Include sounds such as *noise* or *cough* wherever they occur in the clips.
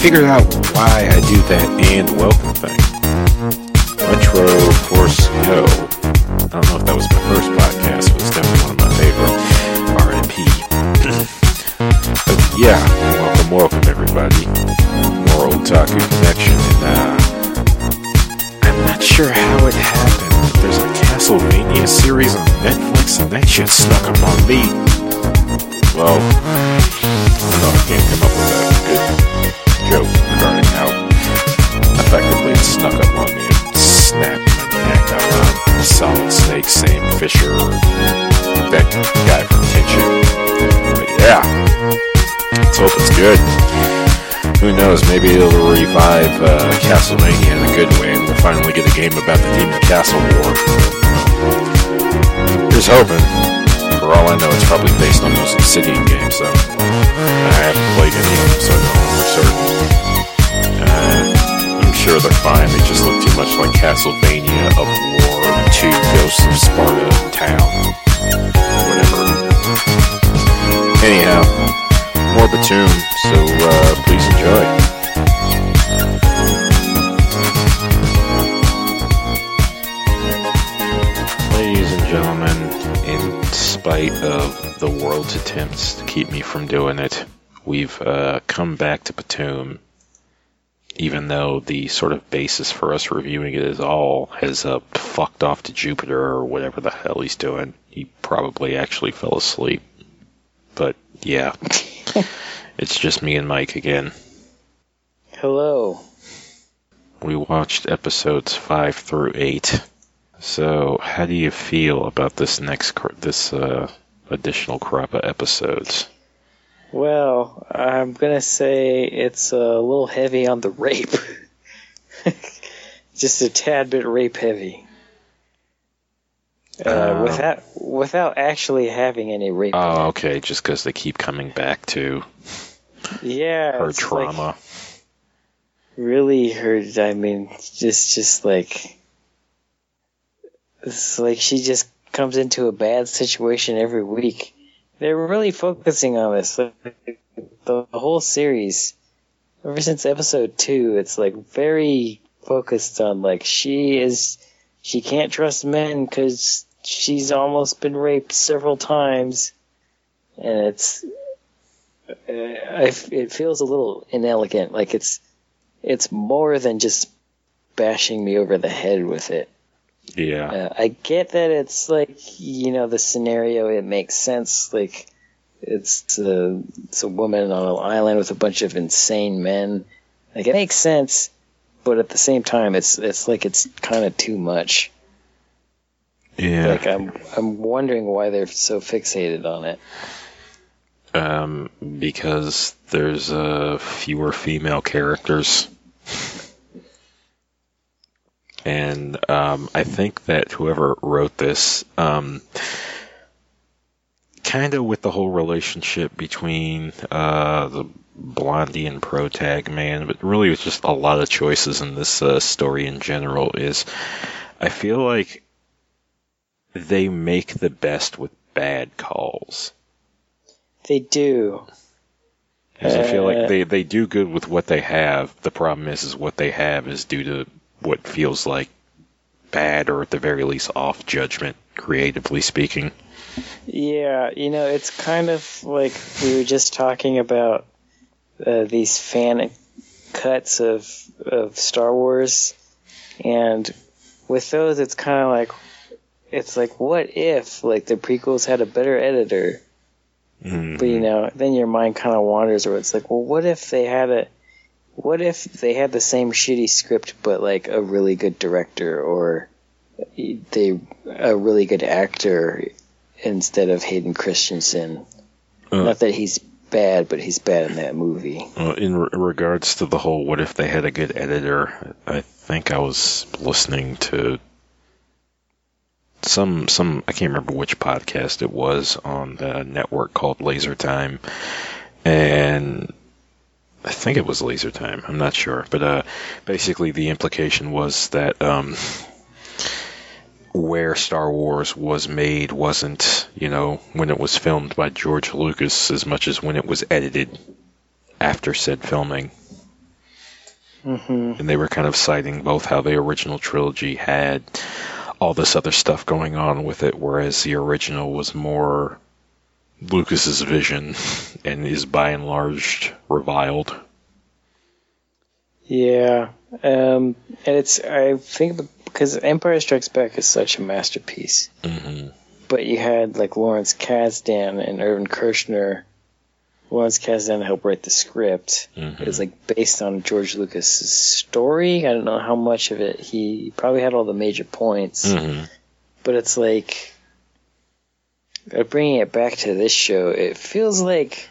figured out why I do that and welcome thing. Retro Force Go. I don't know if that was my first podcast, but it's definitely one of my favorite. R.I.P. but yeah, welcome, welcome everybody. More Otaku Connection, and uh, I'm not sure how it happened, but there's a Castlevania series on Netflix, and that shit snuck up on me. Well, I don't know, I can't come up with a snuck up on me and snapped my neck out of Solid Snake, Sam Fisher, that guy from Kenshin. But yeah, let's hope it's good. Who knows, maybe it'll revive uh, Castlevania in a good way and we'll finally get a game about the Demon Castle War. Here's hoping. For all I know, it's probably based on those Obsidian games, so I haven't played any of them, so I don't know for certain. Uh, I'm sure they're fine. They just look too much like Castlevania of War 2 Ghosts of Sparta Town. Whatever. Anyhow, more Btooom, so uh, please enjoy. Ladies and gentlemen, in spite of the world's attempts to keep me from doing it, we've uh, come back to Btooom, even though the sort of basis for us reviewing it is all has uh, fucked off to Jupiter or whatever the hell he's doing. He probably actually fell asleep. But yeah, *laughs* it's just me and Mike again. Hello. We watched episodes five through eight. So, how do you feel about this next this uh, additional crop of episodes? Well, I'm gonna say it's a little heavy on the rape. *laughs* Just a tad bit rape heavy. Uh, Uh, without without actually having any rape. Oh, okay, just because they keep coming back to yeah, her it's like trauma. really hurt. I mean, just just like it's like she just comes into a bad situation every week. They're really focusing on this. Like, the whole series, ever since episode two, it's like very focused on like she is she can't trust men because she's almost been raped several times, and it's eh, I, it feels a little inelegant. Like it's it's more than just bashing me over the head with it. Yeah. Uh, I get that it's like you know the scenario. It makes sense. Like it's a, it's a woman on an island with a bunch of insane men. Like it makes sense, but at the same time, it's it's like it's kind of too much. yeah. Like I'm I'm wondering why they're so fixated on it. um, because there's uh, fewer female characters. And um, I think that whoever wrote this, um, kind of with the whole relationship between uh, the Blondie and Protag man, but really it's just a lot of choices in this uh, story in general, is I feel like they make the best with bad calls. They do. 'Cause I feel Uh, like they, they do good with what they have. The problem is, is what they have is due to what feels like bad or at the very least off judgment, creatively speaking. Yeah, you know, it's kind of like we were just talking about uh, these fan cuts of of Star Wars, and with those, it's kind of like it's like what if like the prequels had a better editor, Mm. but you know, then your mind kind of wanders where it's like, well, what if they had a what if they had the same shitty script but like a really good director or they a really good actor instead of Hayden Christensen. Uh. Not that he's bad, but he's bad in that movie. Well, in re- regards to the whole, what if they had a good editor? I think I was listening to some some I can't remember which podcast it was on the network called Laser Time, and I think it was Laser Time. I'm not sure, but uh, basically the implication was that um, where Star Wars was made wasn't, you know, when it was filmed by George Lucas as much as when it was edited after said filming. hmm and they were kind of citing both how the original trilogy had all this other stuff going on with it, whereas the original was more Lucas's vision and is by and large reviled. Yeah, um, and it's I think because Empire Strikes Back is such a masterpiece, hmm but you had like Lawrence Kasdan and Irvin Kershner. Lawrence Kasdan helped write the script. Mhm. It was like based on George Lucas's story. I don't know how much of it he probably had all the major points, hmm but it's like uh, bringing it back to this show. It feels like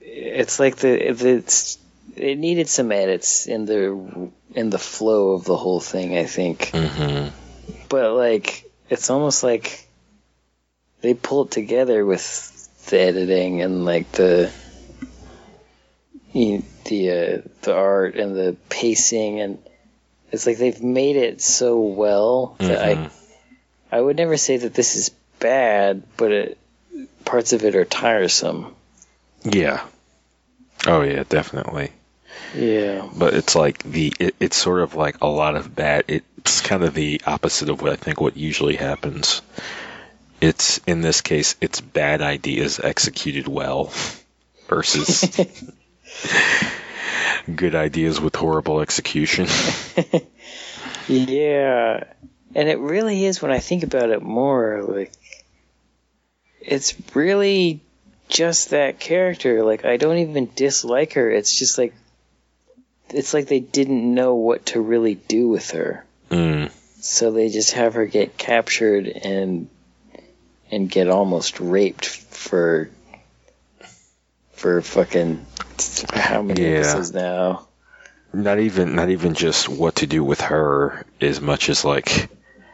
it's like the the it's, it needed some edits in the in the flow of the whole thing. I think, hmm but like it's almost like they pulled together with the editing and like the you the uh, the art and the pacing and it's like they've made it so well that Mhm. I I would never say that this is bad, but it, parts of it are tiresome. Yeah. Oh yeah, definitely. Yeah. But it's like the it, it's sort of like a lot of bad. It's kind of the opposite of what I think what usually happens. It's in this case, it's bad ideas executed well versus *laughs* good ideas with horrible execution. *laughs* Yeah. And it really is when I think about it more, like it's really just that character. Like I don't even dislike her. It's just like it's like they didn't know what to really do with her. Mm. So they just have her get captured and and get almost raped for for fucking how many Yeah. episodes now? Not even not even just what to do with her as much as like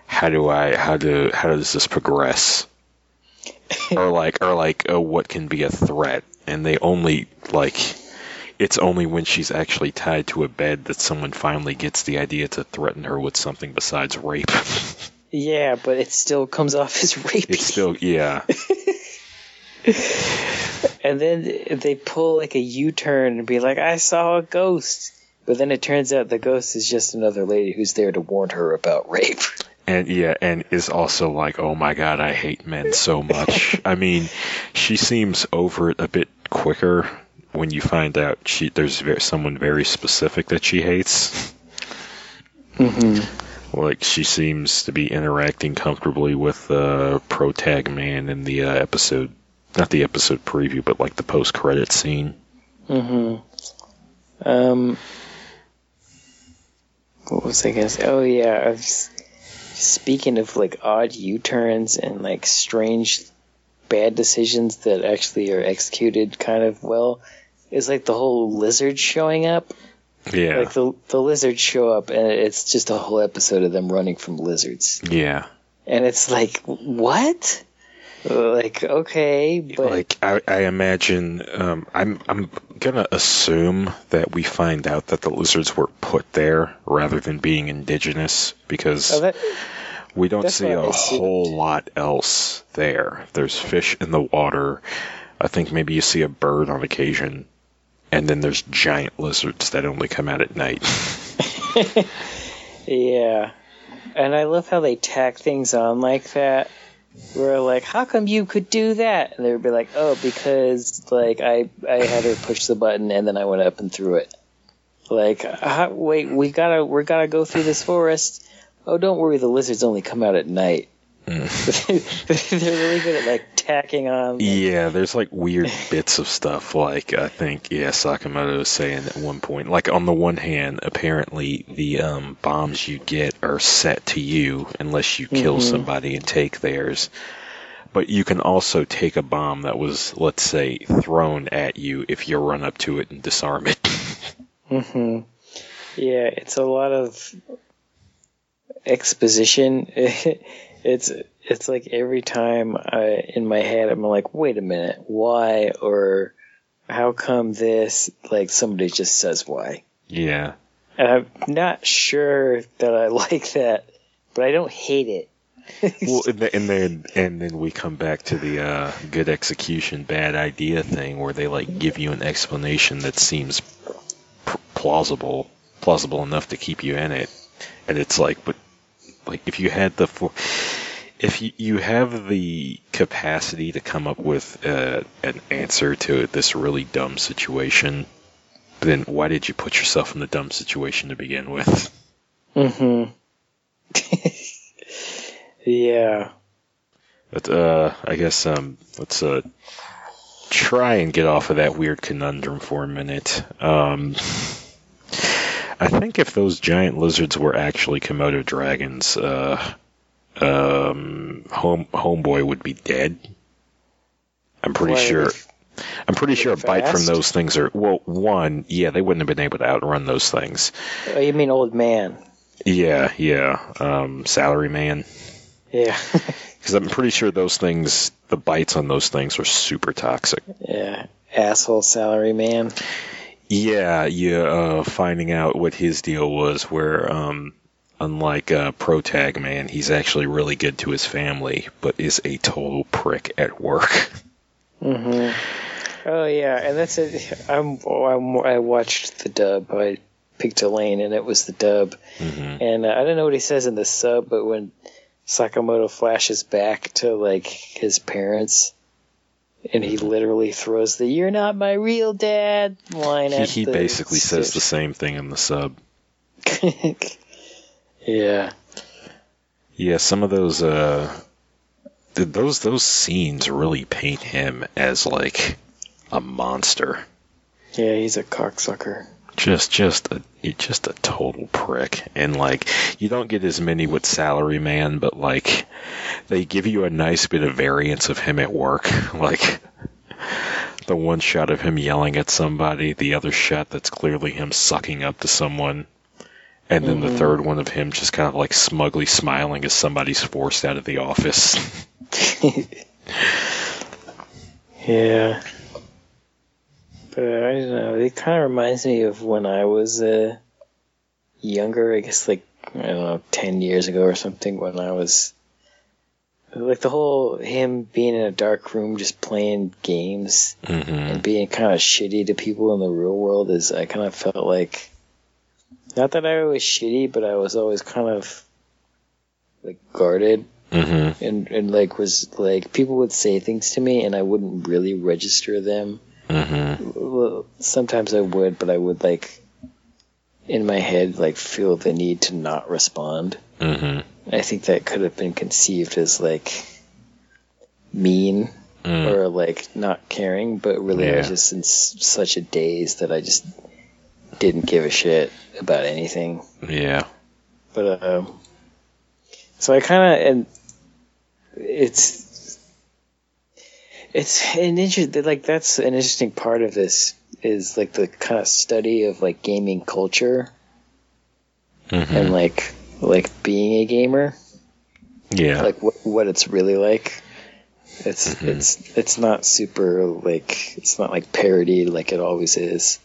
how do I how do how does this progress? or like or like oh what can be a threat and they only like it's only when she's actually tied to a bed that someone finally gets the idea to threaten her with something besides rape. *laughs* Yeah, but it still comes off as rapey. it's still yeah. *laughs* and then they pull like a U-turn and be like, "I saw a ghost," but then it turns out the ghost is just another lady who's there to warn her about rape. And yeah, and is also like, oh my god, I hate men so much. *laughs* I mean, she seems over it a bit quicker when you find out she there's ve- someone very specific that she hates. Mm-hmm. Like she seems to be interacting comfortably with the protag man in the uh, episode, not the episode preview, but like the post credit scene. Mm-hmm. Um, what was I say? Oh yeah, I was, speaking of like odd U-turns and like strange bad decisions that actually are executed kind of well, is like the whole lizard showing up. Yeah, Like the the lizards show up and it's just a whole episode of them running from lizards, yeah. and it's like what? Like okay, but like I, I imagine um, I'm I'm gonna assume that we find out that the lizards were put there rather than being indigenous because oh, that, we don't that's see a I a assumed. whole lot else there. There's fish in the water. I think maybe you see a bird on occasion, and then there's giant lizards that only come out at night. *laughs* Yeah. And I love how they tack things on like that. We're like, how come you could do that? And they would be like, oh, because like I I had her push the button and then I went up and threw it. Like, how, wait, we gotta we gotta go through this forest. Oh, don't worry, the lizards only come out at night. *laughs* They're really good at like tacking on. like- Yeah, there's like weird bits of stuff. Like I think, yeah, Sakamoto was saying at one point, like on the one hand, apparently the um, bombs you get are set to you unless you kill Mhm. somebody and take theirs. But you can also take a bomb that was, let's say, thrown at you if you run up to it and disarm it. *laughs* mm-hmm. Yeah, it's a lot of exposition. *laughs* it's it's like every time I in my head I'm like, wait a minute, why or how come this? Like somebody just says why, yeah. and I'm not sure that I *laughs* like that, but I don't hate it. Well, *laughs* and then, and then and then we come back to the uh, good execution, bad idea thing, where they like give you an explanation that seems pr- plausible, plausible enough to keep you in it. And it's like, but like if you had the for, if you, you have the capacity to come up with uh, an answer to this really dumb situation, then why did you put yourself in the dumb situation to begin with? Mm-hmm. *laughs* yeah. But uh, I guess um, let's uh, try and get off of that weird conundrum for a minute. Um, I think if those giant lizards were actually Komodo dragons, uh, um, home homeboy would be dead. I'm pretty sure. I'm pretty sure a bite from those things are well. One, yeah, they wouldn't have been able to outrun those things. Oh, you mean old man? Yeah, yeah. Um, salary man. Yeah. *laughs* Because I'm pretty sure those things, the bites on those things are super toxic. yeah. Asshole salary man. Yeah, yeah. Uh, finding out what his deal was, where um, unlike uh, Pro Tag Man, he's actually really good to his family, but is a total prick at work. Mm-hmm. Oh yeah, and that's it. I'm, I'm I watched the dub. I picked a lane, and it was the dub. hmm And uh, I don't know what he says in the sub, but when Sakamoto flashes back to like his parents, and he literally throws the "You're not my real dad" line He, he basically says the same thing in the sub. *laughs* yeah. Yeah, some of those uh, th- those those scenes really paint him as like a monster. Yeah, he's a cocksucker. Just just a just a total prick and like you don't get as many with salary man but like they give you a nice bit of variance of him at work *laughs* like the one shot of him yelling at somebody the other shot that's clearly him sucking up to someone and then the Mhm. third one of him just kind of like smugly smiling as somebody's forced out of the office *laughs* *laughs* yeah. But I don't know. It kind of reminds me of when I was uh, younger. I guess like I don't know, ten years ago or something. When I was like the whole him being in a dark room just playing games hmm and being kind of shitty to people in the real world is. I kind of felt like not that I was shitty, but I was always kind of like guarded hmm and and like was like people would say things to me and I wouldn't really register them. Hmm sometimes I would, but I would like in my head like feel the need to not respond. hmm I think that could have been conceived as like mean mm. or like not caring, but really I was just in s- such a daze that I just didn't give a shit about anything. yeah. But um, so I kind of and it's it's an interesting like that's an interesting part of this is like the kind of study of like gaming culture. Hmm and like like being a gamer. Yeah. Like what what it's really like. It's Mhm. it's it's not super like it's not like parodied like it always is.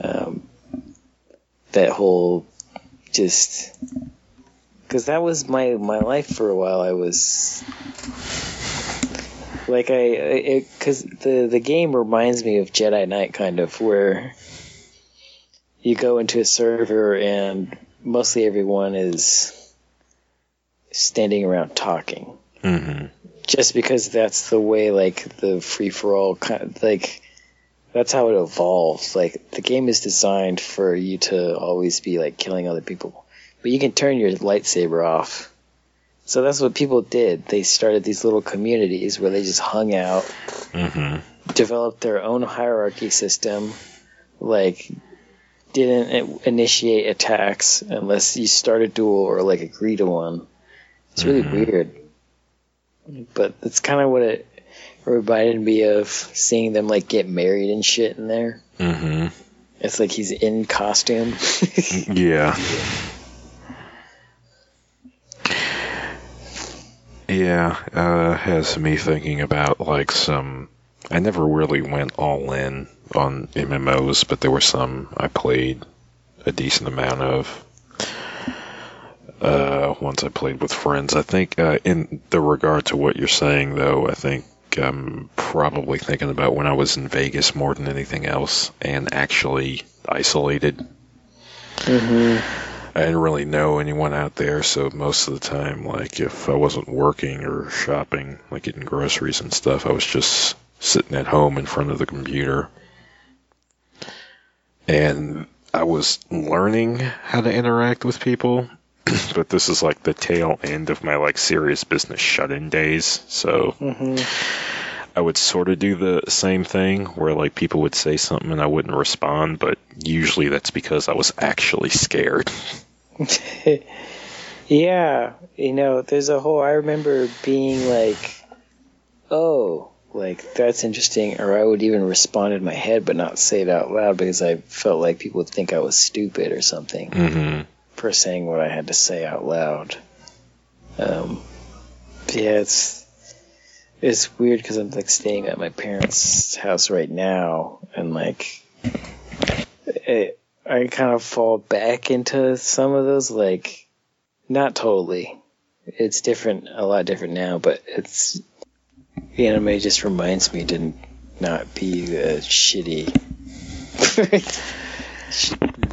Um that whole just because that was my my life for a while. I was like i because the the game reminds me of jedi knight kind of where you go into a server and mostly everyone is standing around talking. Hmm just because that's the way like the free for all kind of like that's how it evolves. Like the game is designed for you to always be like killing other people. But you can turn your lightsaber off so that's what people did. They started these little communities where they just hung out hmm developed their own hierarchy system like didn't initiate attacks unless you start a duel or like agree to one. It's really Mhm. weird. But that's kind of what it reminded me of seeing them like get married and shit in there. Hmm it's like he's in costume. *laughs* Yeah. Yeah, uh, has me thinking about like some. I never really went all in on MMOs, but there were some I played a decent amount of. Uh, once I played with friends. I think, uh, in the regard to what you're saying, though, I think I'm probably thinking about when I was in Vegas more than anything else, and actually isolated. Mm-hmm. I didn't really know anyone out there, so most of the time, like if I wasn't working or shopping, like getting groceries and stuff, I was just sitting at home in front of the computer. And I was learning how to interact with people, *clears throat* but this is like the tail end of my like serious business shut-in days, so Mm-hmm. I would sort of do the same thing where like people would say something and I wouldn't respond, but usually that's because I was actually scared. *laughs* *laughs* yeah, you know, there's a whole. I remember being like, "Oh, like that's interesting," or I would even respond in my head, but not say it out loud because I felt like people would think I was stupid or something Mm-hmm. for saying what I had to say out loud. Um, yeah, it's it's weird because I'm like staying at my parents' house right now, and like, it, I kind of fall back into some of those like, not totally. It's different, a lot different now, but it's the anime just reminds me to not be a shitty *laughs*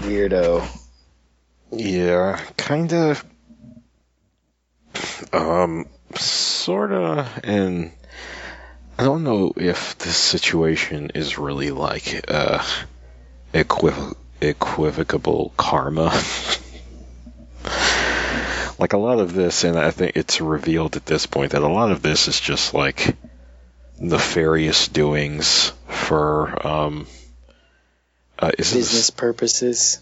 weirdo. Yeah, kind of. Um, sort of, and I don't know if this situation is really like uh, equiv- equivocable karma. like a lot of this, and I think it's revealed at this point that a lot of this is just like nefarious doings for um, uh, Business purposes.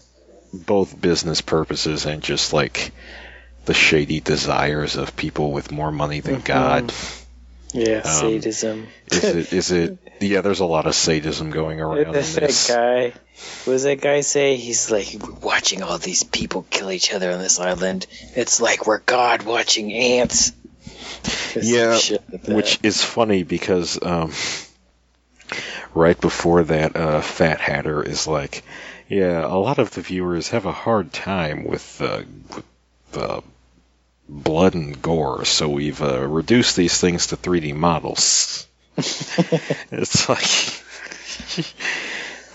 both business purposes and just like the shady desires of people with more money than Mhm. God. Yeah, Um, sadism. Is it? *laughs* Is it? Yeah, there's a lot of sadism going around that this. guy, what does that guy say? He's like, we're watching all these people kill each other on this island. It's like we're God watching ants. There's Yeah, like. Which is funny because um, right before that, uh, Fat Hatter is like, yeah, a lot of the viewers have a hard time with, uh, with uh, blood and gore, so we've uh, reduced these things to 3D models. *laughs* it's like,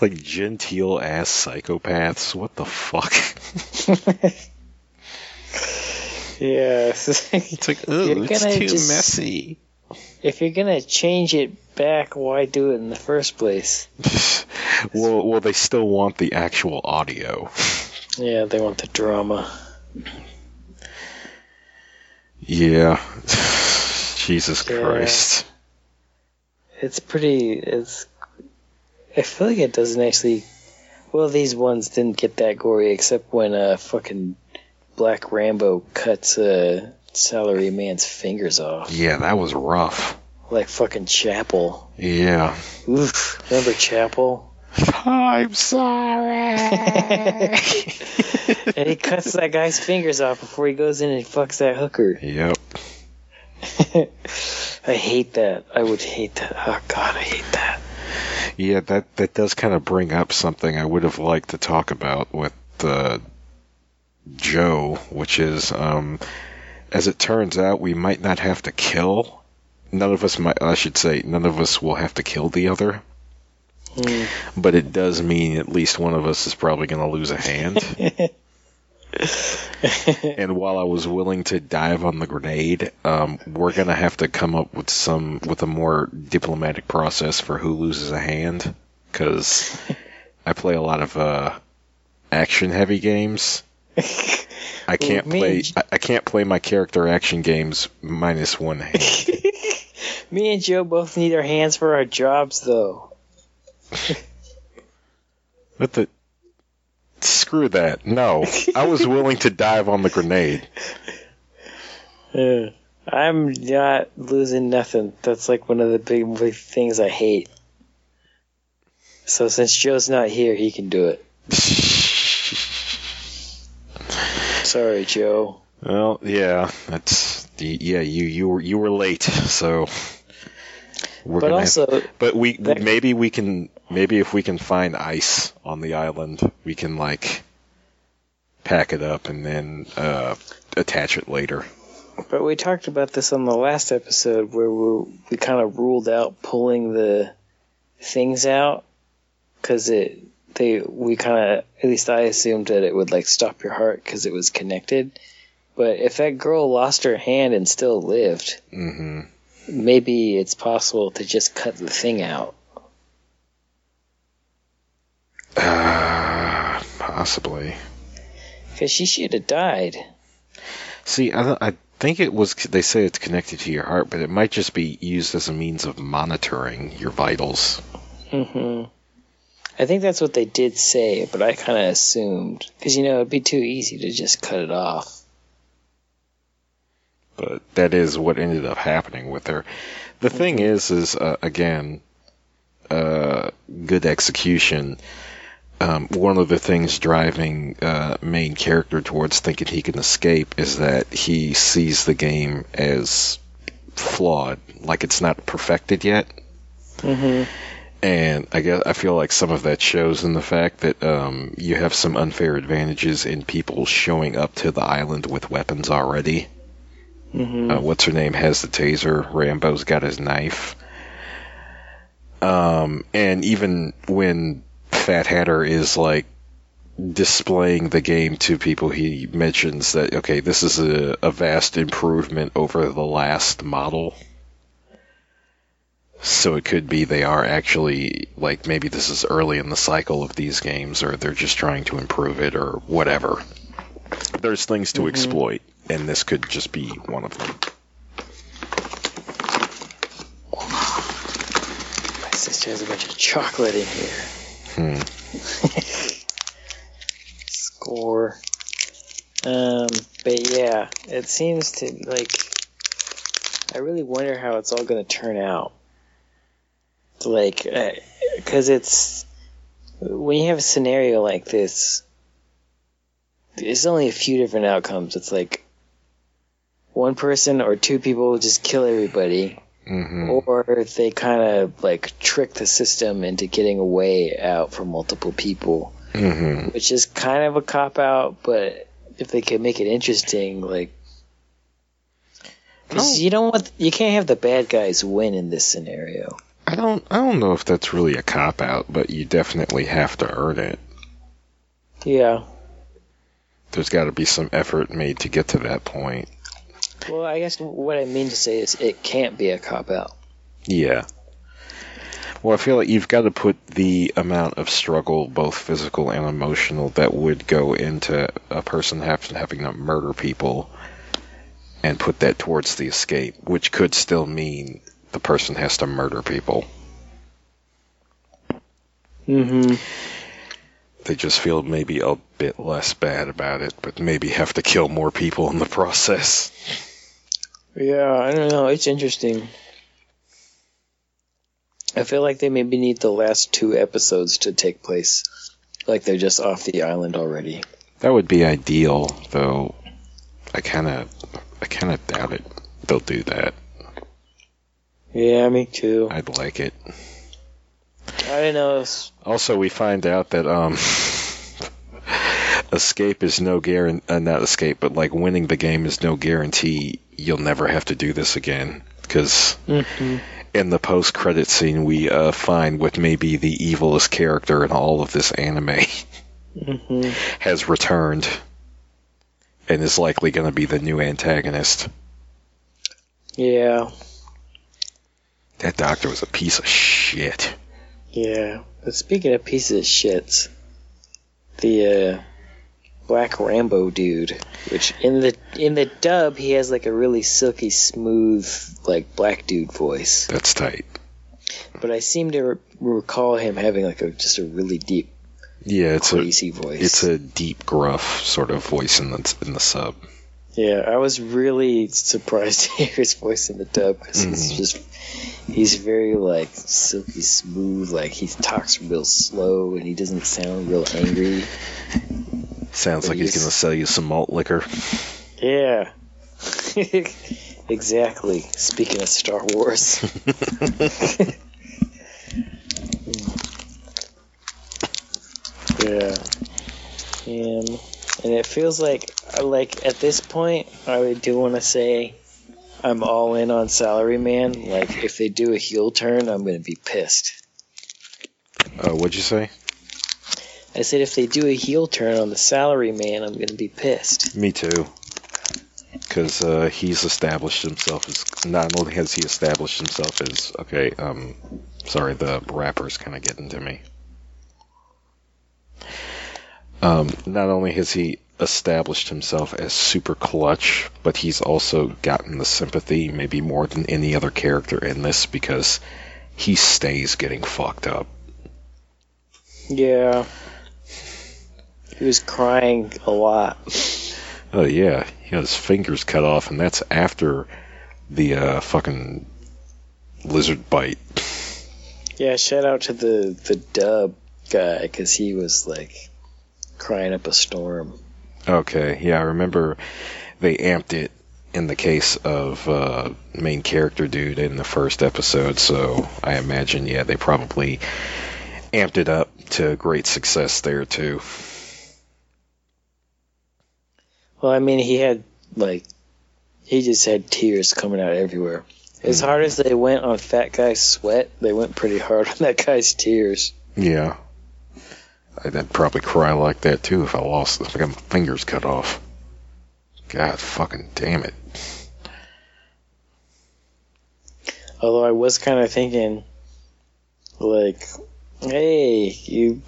*laughs* like genteel ass psychopaths. What the fuck? *laughs* yeah, it's like, It's like, You're oh, it's too just- messy. if you're gonna change it back, why do it in the first place? well, well, they still want the actual audio. Yeah, they want the drama. Yeah. *sighs* Jesus Yeah. Christ. It's pretty. It's. I feel like it doesn't actually. Well, these ones didn't get that gory, except when uh fucking Black Rambo cuts a salary man's fingers off, Yeah, that was rough. like fucking Chapel. Yeah. Oof, remember Chapel? I'm sorry. *laughs* and he cuts that guy's fingers off before he goes in and fucks that hooker. yep. *laughs* I hate that. I would hate that. Oh god, I hate that. Yeah, that that does kind of bring up something I would have liked to talk about with uh, Joe, which is, um, as it turns out, we might not have to kill. None of us might. I should say, none of us will have to kill the other. Hmm. But it does mean at least one of us is probably going to lose a hand. *laughs* and while I was willing to dive on the grenade, um, we're gonna have to come up with some with a more diplomatic process for who loses a hand, because I play a lot of uh, action heavy games. I can't play. and I, I can't play my character action games minus one hand. *laughs* Me and Joe both need our hands for our jobs, though. But the screw that. No, I was willing to dive on the grenade. I'm not losing nothing. That's like one of the big, big things I hate. So since Joe's not here, he can do it. *laughs* Sorry, Joe. Well, yeah, that's yeah. You you were you were late, so we're But gonna also, have, but we that- maybe we can maybe if we can find ice on the island, we can like pack it up and then uh, attach it later. but we talked about this on the last episode where we we kind of ruled out pulling the things out because it they we kind of at least I assumed that it would like stop your heart because it was connected. But if that girl lost her hand and still lived, Mm-hmm. Maybe it's possible to just cut the thing out. Uh, possibly. Because she should have died. See, I, I think it was. They say it's connected to your heart, but it might just be used as a means of monitoring your vitals. hmm I think that's what they did say, but I kind of assumed because you know it'd be too easy to just cut it off. But that is what ended up happening with her. The thing is, is uh, again, uh, good execution. Um, one of the things driving uh, main character towards thinking he can escape is that he sees the game as flawed, like it's not perfected yet. hmm And I guess I feel like some of that shows in the fact that um, you have some unfair advantages in people showing up to the island with weapons already. Hmm Uh, what's her name has the taser. Rambo's got his knife. Um, and even when Fat Hatter is like displaying the game to people, he mentions that okay, this is a, a vast improvement over the last model. So it could be they are actually like maybe this is early in the cycle of these games, or they're just trying to improve it, or whatever. There's things to Mhm. exploit, and this could just be one of them. My sister has a bunch of chocolate in here. Hmm. *laughs* Score. Um, but yeah, it seems to like. I really wonder how it's all going to turn out. Like, because it's when you have a scenario like this, there's only a few different outcomes. It's like one person or two people just kill everybody, hmm or they kind of like trick the system into getting a way out for multiple people hmm which is kind of a cop out, but if they could make it interesting, like, because you don't want you can't have the bad guys win in this scenario. I don't. I don't know if that's really a cop out, but you definitely have to earn it. Yeah. There's got to be some effort made to get to that point. Well, I guess what I mean to say is it can't be a cop out. Yeah. Well, I feel like you've got to put the amount of struggle, both physical and emotional, that would go into a person having to murder people, and put that towards the escape, which could still mean the person has to murder people. Mm-hmm. They just feel maybe a bit less bad about it, but maybe have to kill more people in the process. Yeah, I don't know. It's interesting. I feel like they maybe need the last two episodes to take place, like they're just off the island already. That would be ideal, though. I kind of, I kind of doubt it. They'll do that. Yeah, me too. I'd like it. I don't know. Also, we find out that um, *laughs* escape is no guarantee. Uh, not escape, but like winning the game is no guarantee. You'll never have to do this again because Mhm. in the post-credit scene, we uh, find what may be the evilest character in all of this anime Mhm. has returned and is likely going to be the new antagonist. Yeah. That doctor was a piece of shit. Yeah, but speaking of pieces of shits, the uh, Black Rambo dude, which in the in the dub he has like a really silky smooth like black dude voice, That's tight. but I seem to re- recall him having like a just a really deep Yeah, it's a voice. it's a deep gruff sort of voice in the in the sub. yeah, I was really surprised *laughs* to hear his voice in the dub because he's Mhm. just he's very like silky smooth, like he talks real slow and he doesn't sound real angry. Sounds like he's he's- going to sell you some malt liquor. Yeah. *laughs* exactly. Speaking of Star Wars. *laughs* yeah. And and it feels like like at this point I do want to say I'm all in on Salary Man. Like if they do a heel turn, I'm going to be pissed. Uh, what'd you say? I said if they do a heel turn on the salary man, I'm gonna be pissed. Me too. Because uh, he's established himself as not only has he established himself as okay. Um, sorry, the rapper's kind of getting to me. Um, not only has he established himself as super clutch, but he's also gotten the sympathy maybe more than any other character in this because he stays getting fucked up. Yeah. He was crying a lot. Oh yeah, he had his fingers cut off, and that's after the uh, fucking lizard bite. Yeah, shout out to the the dub guy because he was like crying up a storm. Okay, yeah, I remember they amped it in the case of uh, main character dude in the first episode, so I imagine yeah they probably amped it up to great success there too. Well, I mean, he had like he just had tears coming out everywhere. As hmm. hard as they went on Fat Guy's sweat, they went pretty hard on *laughs* that guy's tears. Yeah. I'd probably cry like that too if I lost, if I got my fingers cut off. God fucking damn it. Although I was kind of thinking, like, hey, you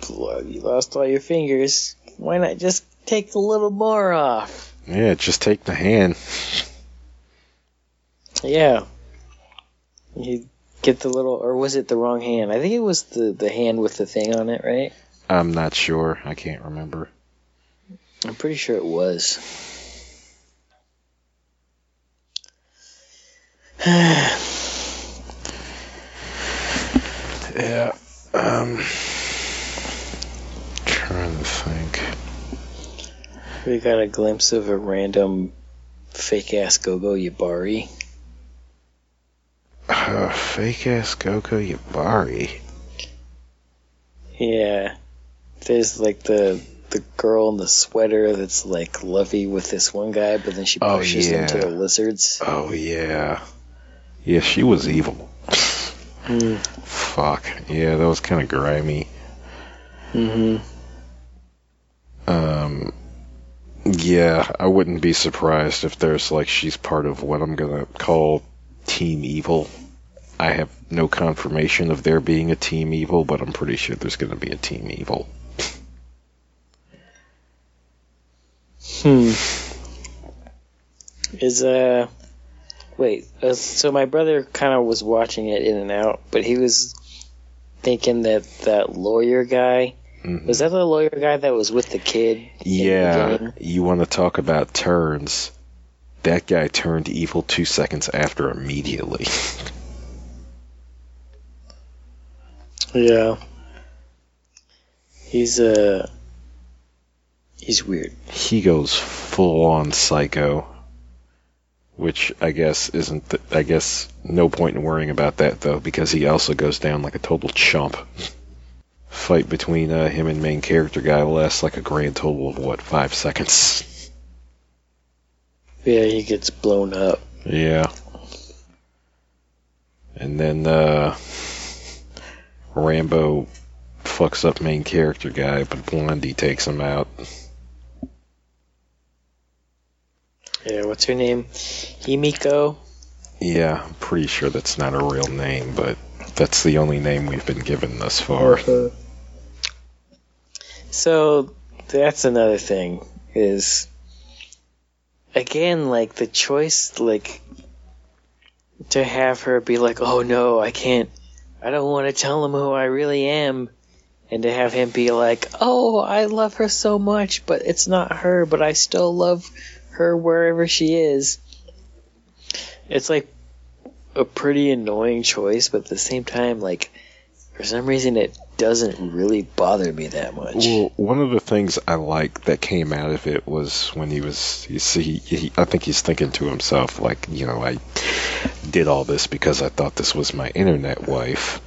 you lost all your fingers. Why not just take a little more off? Yeah, just take the hand. Yeah. You get the little, or was it the wrong hand? I think it was the the hand with the thing on it, right? I'm not sure. I can't remember. I'm pretty sure it was. *sighs* *sighs* Yeah. Um. Trying to think. We got a glimpse of a random fake ass Gogo Yubari. Uh, fake ass Gogo Yubari. Yeah. There's like the the girl in the sweater that's like lovey with this one guy, but then she Oh, pushes yeah. into the lizards. Oh yeah. Yeah, she was evil. Mm. Fuck. Yeah, that was kind of grimy. hmm Um, yeah, I wouldn't be surprised if there's like she's part of what I'm gonna call Team Evil. I have no confirmation of there being a Team Evil, but I'm pretty sure there's gonna be a Team Evil. Hmm. Is uh, wait. Uh, so my brother kind of was watching it in and out, but he was thinking that that lawyer guy Mhm. was that the lawyer guy that was with the kid. in the Yeah, you want to talk about turns? That guy turned evil two seconds after immediately. *laughs* Yeah. He's uh. He's weird. he goes full on psycho, which I guess isn't. Th- I guess no point in worrying about that though, because he also goes down like a total chump. *laughs* Fight between uh, him and main character guy lasts like a grand total of what five seconds. Yeah, he gets blown up. Yeah. And then uh, Rambo fucks up main character guy, but Blondie takes him out. Yeah, what's her name? Himiko. Yeah, I'm pretty sure that's not a real name, but that's the only name we've been given thus far. So that's another thing is again like the choice like to have her be like, "Oh no, I can't. I don't want to tell him who I really am." And to have him be like, "Oh, I love her so much, but it's not her, but I still love her wherever she is." It's like a pretty annoying choice, but at the same time like for some reason it doesn't really bother me that much. Well, one of the things I like that came out of it was when he was, you see, he, I think he's thinking to himself, like, you know, I did all this because I thought this was my internet wife.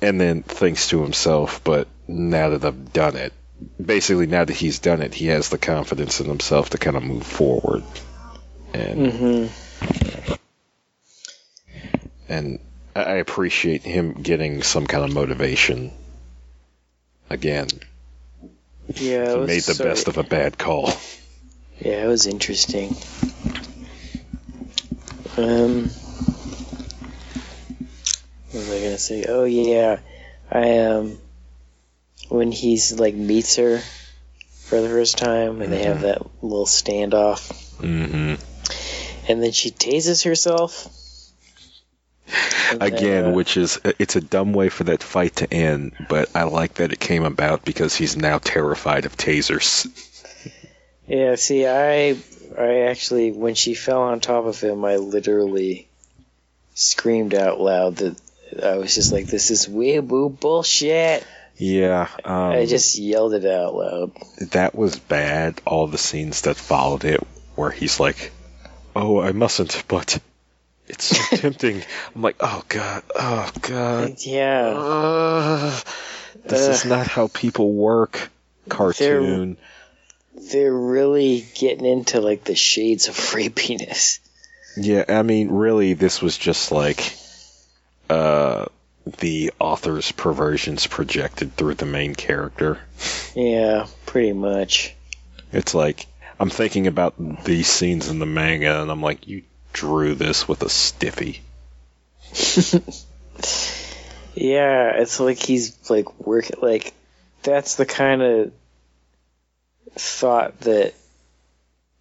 And then thinks to himself, but now that I've done it, basically now that he's done it, he has the confidence in himself to kind of move forward. And hmm and I appreciate him getting some kind of motivation again. Yeah, He made the sort best of a bad call. Yeah, it was interesting. Um, what was I gonna say? Oh yeah, I um, when he's like meets her for the first time, and they have that little standoff, mm-hmm. and then she tases herself. *laughs* Again, which is it's a dumb way for that fight to end, but I like that it came about because he's now terrified of tasers. Yeah, see, I I actually when she fell on top of him, I literally screamed out loud that I was just like, "This is weeaboo bullshit." Yeah, um, I just yelled it out loud. that was bad. All the scenes that followed it, where he's like, "Oh, I mustn't," but it's so *laughs* tempting. I'm like, "Oh God, oh God, Yeah, Ugh. this is not how people work." Cartoon. they're really getting into like the shades of rapiness. Yeah, I mean, really, this was just like uh, the author's perversions projected through the main character. Yeah, pretty much. It's like I'm thinking about these scenes in the manga, and I'm like, you drew this with a stiffy. *laughs* Yeah, it's like he's like working like that's the kind of thought that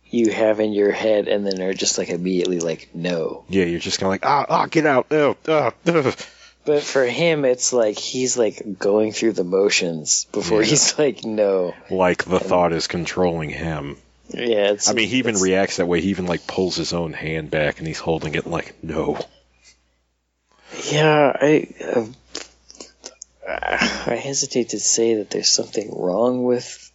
you have in your head and then are just like immediately like no. Yeah, you're just kind of like, ah, ah, get out, oh, ah, ugh. But for him it's like he's like going through the motions before Yeah. he's like no. like the thought is controlling him. Yeah, it's I mean, he even reacts that way. He even like pulls his own hand back, and he's holding it like, no. Yeah, I uh, I hesitate to say that there's something wrong with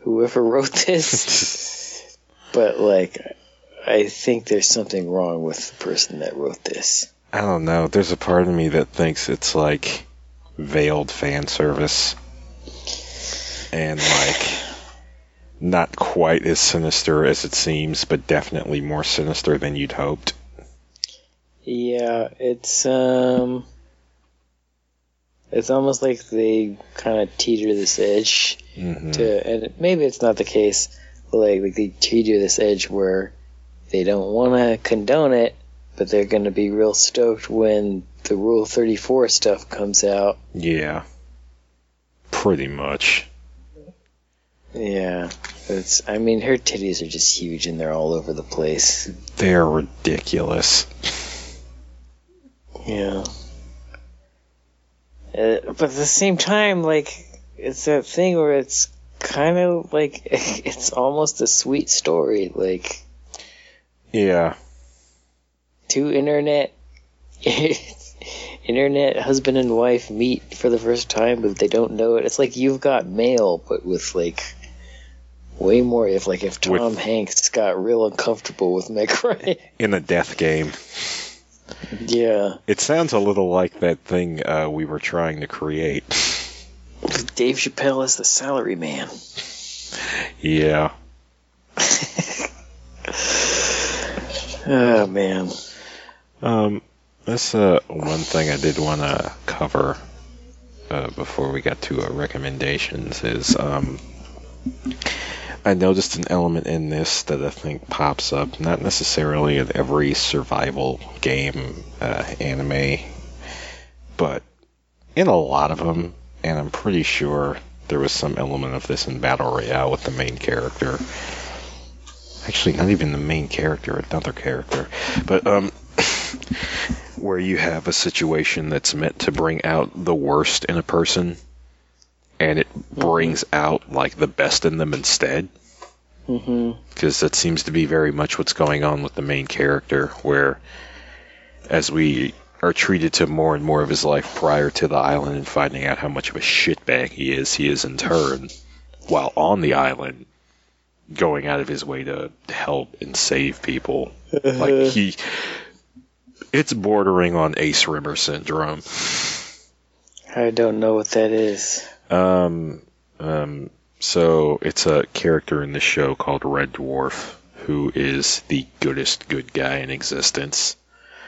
whoever wrote this, *laughs* but like I think there's something wrong with the person that wrote this. I don't know. There's a part of me that thinks it's like veiled fan service. And like not quite as sinister as it seems, but definitely more sinister than you'd hoped. Yeah, it's um it's almost like they kind of teeter this edge hmm to and maybe it's not the case, but like, like they teeter this edge where they don't want to condone it, but they're going to be real stoked when the Rule 34 stuff comes out. Yeah. Pretty much. Yeah, it's. I mean, her titties are just huge and they're all over the place. They're ridiculous. Yeah. Uh, but at the same time, like, it's that thing where it's kind of like *laughs* it's almost a sweet story. Like, Yeah. two internet *laughs* internet husband and wife meet for the first time but they don't know it it's like you've got mail but with like way more if like if tom With- hanks got real uncomfortable with meg ryan *laughs* In a death game. yeah It sounds a little like that thing uh, we were trying to create. dave chappelle is the salary man Yeah. *laughs* oh man Um, that's uh, one thing I did want to cover uh, before we got to uh, recommendations is um, I noticed an element in this that I think pops up, not necessarily in every survival game uh, anime, but in a lot of them, and I'm pretty sure there was some element of this in Battle Royale with the main character. Actually, not even the main character, another character. But, um, *coughs* where you have a situation that's meant to bring out the worst in a person, and it brings out, like, the best in them instead. Hmm Because that seems to be very much what's going on with the main character, where as we are treated to more and more of his life prior to the island and finding out how much of a shitbag he is, he is in turn, while on the island, going out of his way to help and save people. Like *laughs* he, it's bordering on Ace Rimmer syndrome. i don't know what that is Um, um, so it's a character in the show called Red Dwarf, who is the goodest good guy in existence.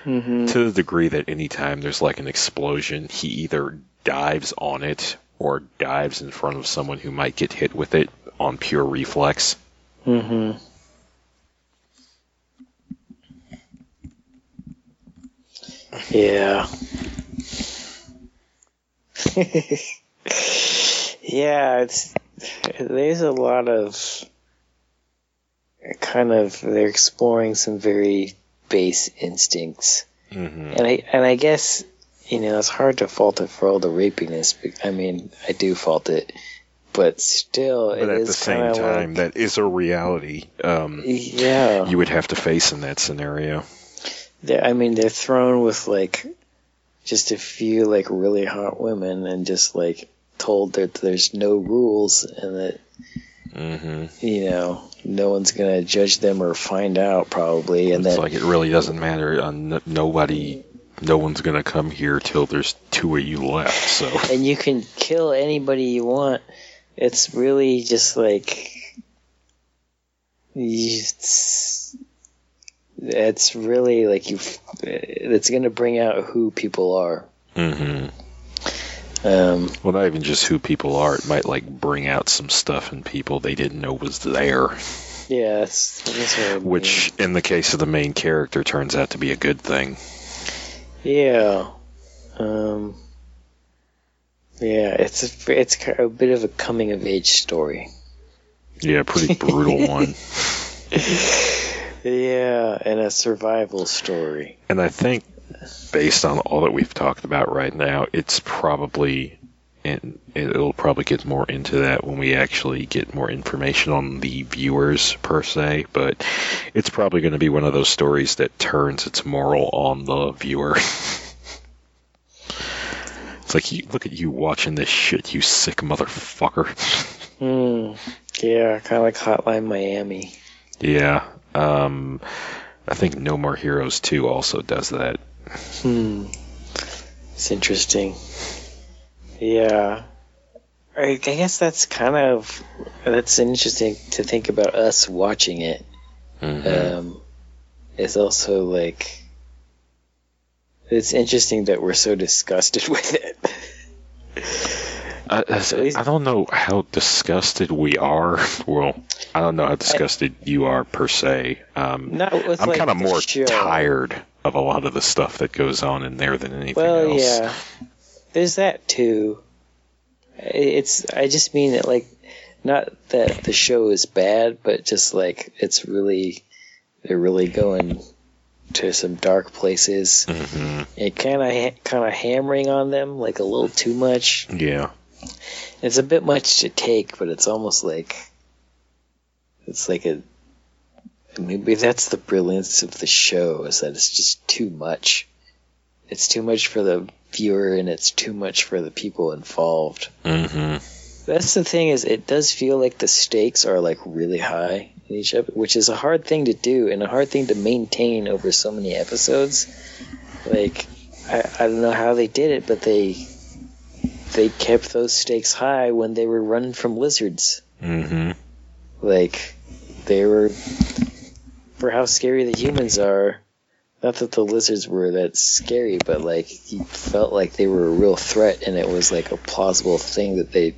hmm To the degree that anytime there's like an explosion, he either dives on it or dives in front of someone who might get hit with it on pure reflex. Mm-hmm. Yeah. *laughs* yeah, it's there's a lot of kind of they're exploring some very base instincts, Mm-hmm. and I and I guess you know it's hard to fault it for all the rapiness. I mean, I do fault it, but still, it is. But at the same time, like, that is a reality um, yeah. you would have to face in that scenario. They're, I mean, they're thrown with like just a few like really hot women and just like told that there's no rules and that hmm you know no one's gonna judge them or find out probably and It's then like it really doesn't matter. Uh, n- nobody, no one's gonna come here till there's two of you left. So *laughs* and you can kill anybody you want. It's really just like it's, it's really like you. It's gonna bring out who people are. hmm Um, Well, not even just who people are. It might like bring out some stuff in people they didn't know was there, yeah, that's, that's I mean. which, in the case of the main character, turns out to be a good thing. Yeah. Um, yeah, it's a, it's a bit of a coming of age story. Yeah, pretty brutal *laughs* one. Yeah, and a survival story. And I think, based on all that we've talked about right now, it's probably, and it'll probably get more into that when we actually get more information on the viewers per se. But it's probably going to be one of those stories that turns its moral on the viewer. *laughs* it's like, you, look at you watching this shit, you sick motherfucker. Hmm. Yeah, kind of like Hotline Miami. yeah. Um, I think No More Heroes 2 also does that. Hmm. It's interesting. Yeah. I, I guess that's kind of that's interesting to think about us watching it. Mhm. um, it's also like it's interesting that we're so disgusted *laughs* with it. I, I, I don't know how disgusted we are. *laughs* Well, I don't know how disgusted you are per se. Um, I'm like, kind of more show. tired of a lot of the stuff that goes on in there than anything Well, else. yeah, there's that too. It's I just mean that like not that the show is bad, but just like it's really they're really going to some dark places. hmm It kind of kind of hammering on them like a little too much. Yeah. It's a bit much to take, but it's almost like it's like a maybe that's the brilliance of the show is that it's just too much. It's too much for the viewer and it's too much for the people involved. hmm That's the thing is it does feel like the stakes are like really high in each episode, which is a hard thing to do and a hard thing to maintain over so many episodes. Like I, I don't know how they did it, but they they kept those stakes high when they were running from lizards. hmm Like they were for how scary the humans are. Not that the lizards were that scary, but like you felt like they were a real threat, and it was like a plausible thing that they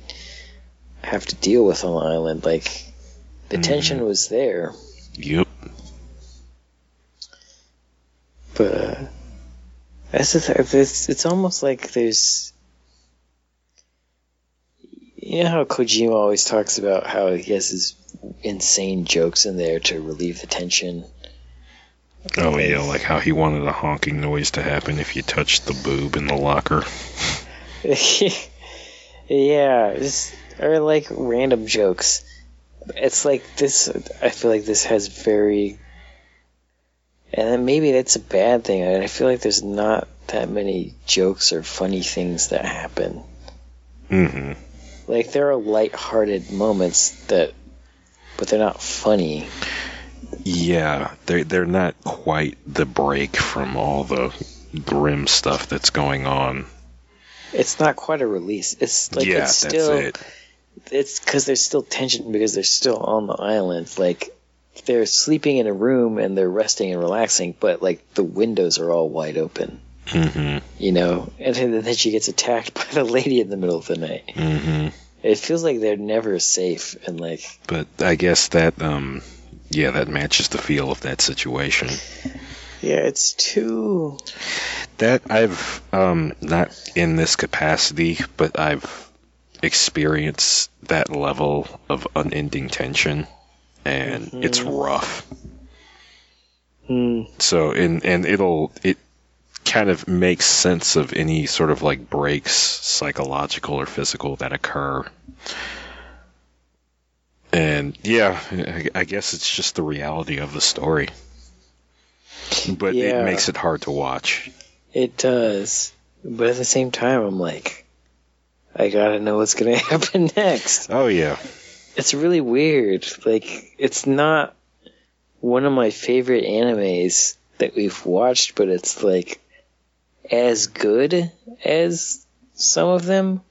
have to deal with on the island. Like the Mhm. tension was there, Yep. but uh, that's the th- it's, it's almost like there's. You know how Kojima always talks about how he has his insane jokes in there to relieve the tension. Oh yeah, like how he wanted a honking noise to happen if you touched the boob in the locker. *laughs* yeah, just or like random jokes. It's like this. I feel like this has very, and then maybe that's a bad thing. I feel like there's not that many jokes or funny things that happen. hmm Like there are light-hearted moments that, but they're not funny. Yeah, they're they're not quite the break from all the grim stuff that's going on. It's not quite a release. It's like yeah, it's that's still. it. it's because there's still tension because they're still on the island. Like they're sleeping in a room and they're resting and relaxing, but like the windows are all wide open. Mm-hmm. You know, and then she gets attacked *laughs* by the lady in the middle of the night. Mm-hmm. It feels like they're never safe, and like But I guess that, um, yeah, that matches the feel of that situation. yeah, it's too That I've um, not in this capacity, but I've experienced that level of unending tension, and it's rough. hmm, So, and and it'll it kind of makes sense of any sort of like breaks, psychological or physical, that occur. And yeah, I, I guess it's just the reality of the story. But Yeah. it makes it hard to watch. it does. But at the same time, I'm like, I gotta know what's gonna *laughs* happen next. Oh yeah. It's really weird. Like, it's not one of my favorite animes that we've watched, but it's like as good as some of them.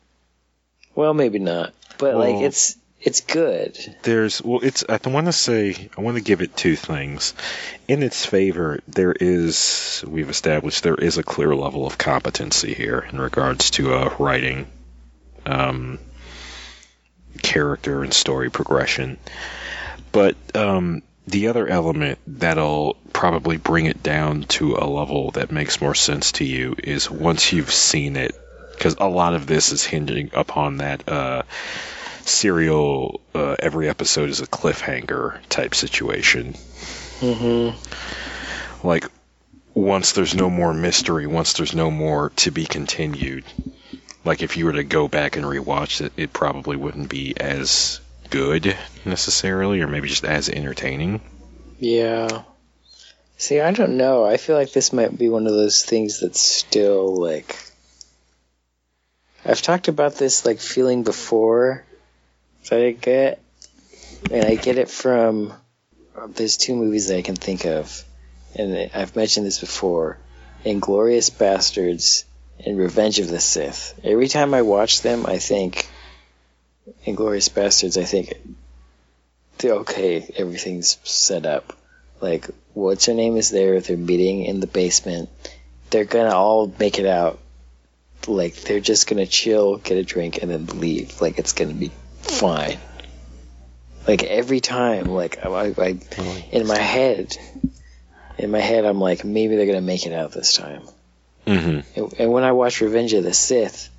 Well, maybe not, but like it's it's good. There's well, it's I want to say I want to give it two things. In its favor, there is we've established there is a clear level of competency here in regards to uh, writing, um, character and story progression. But um, the other element that'll probably bring it down to a level that makes more sense to you is once you've seen it, because a lot of this is hinging upon that. Uh, serial uh, every episode is a cliffhanger type situation Mm-hmm. like once there's no more mystery once there's no more to be continued like if you were to go back and rewatch it it probably wouldn't be as good necessarily or maybe just as entertaining Yeah. See, I don't know. I feel like this might be one of those things that's still like. I've talked about this like feeling before that I get, and I get it from. There's two movies that I can think of, and I've mentioned this before: Inglourious Basterds and Revenge of the Sith. Every time I watch them, I think Inglourious Basterds. I think, they're okay, everything's set up. Like what's her name is there they're meeting in the basement. They're gonna all make it out. Like they're just gonna chill get a drink and then leave. Like it's gonna be fine. Like every time like I, I in my head in my head i'm like maybe they're gonna make it out this time. Mm-hmm. and, and when I watch Revenge of the Sith,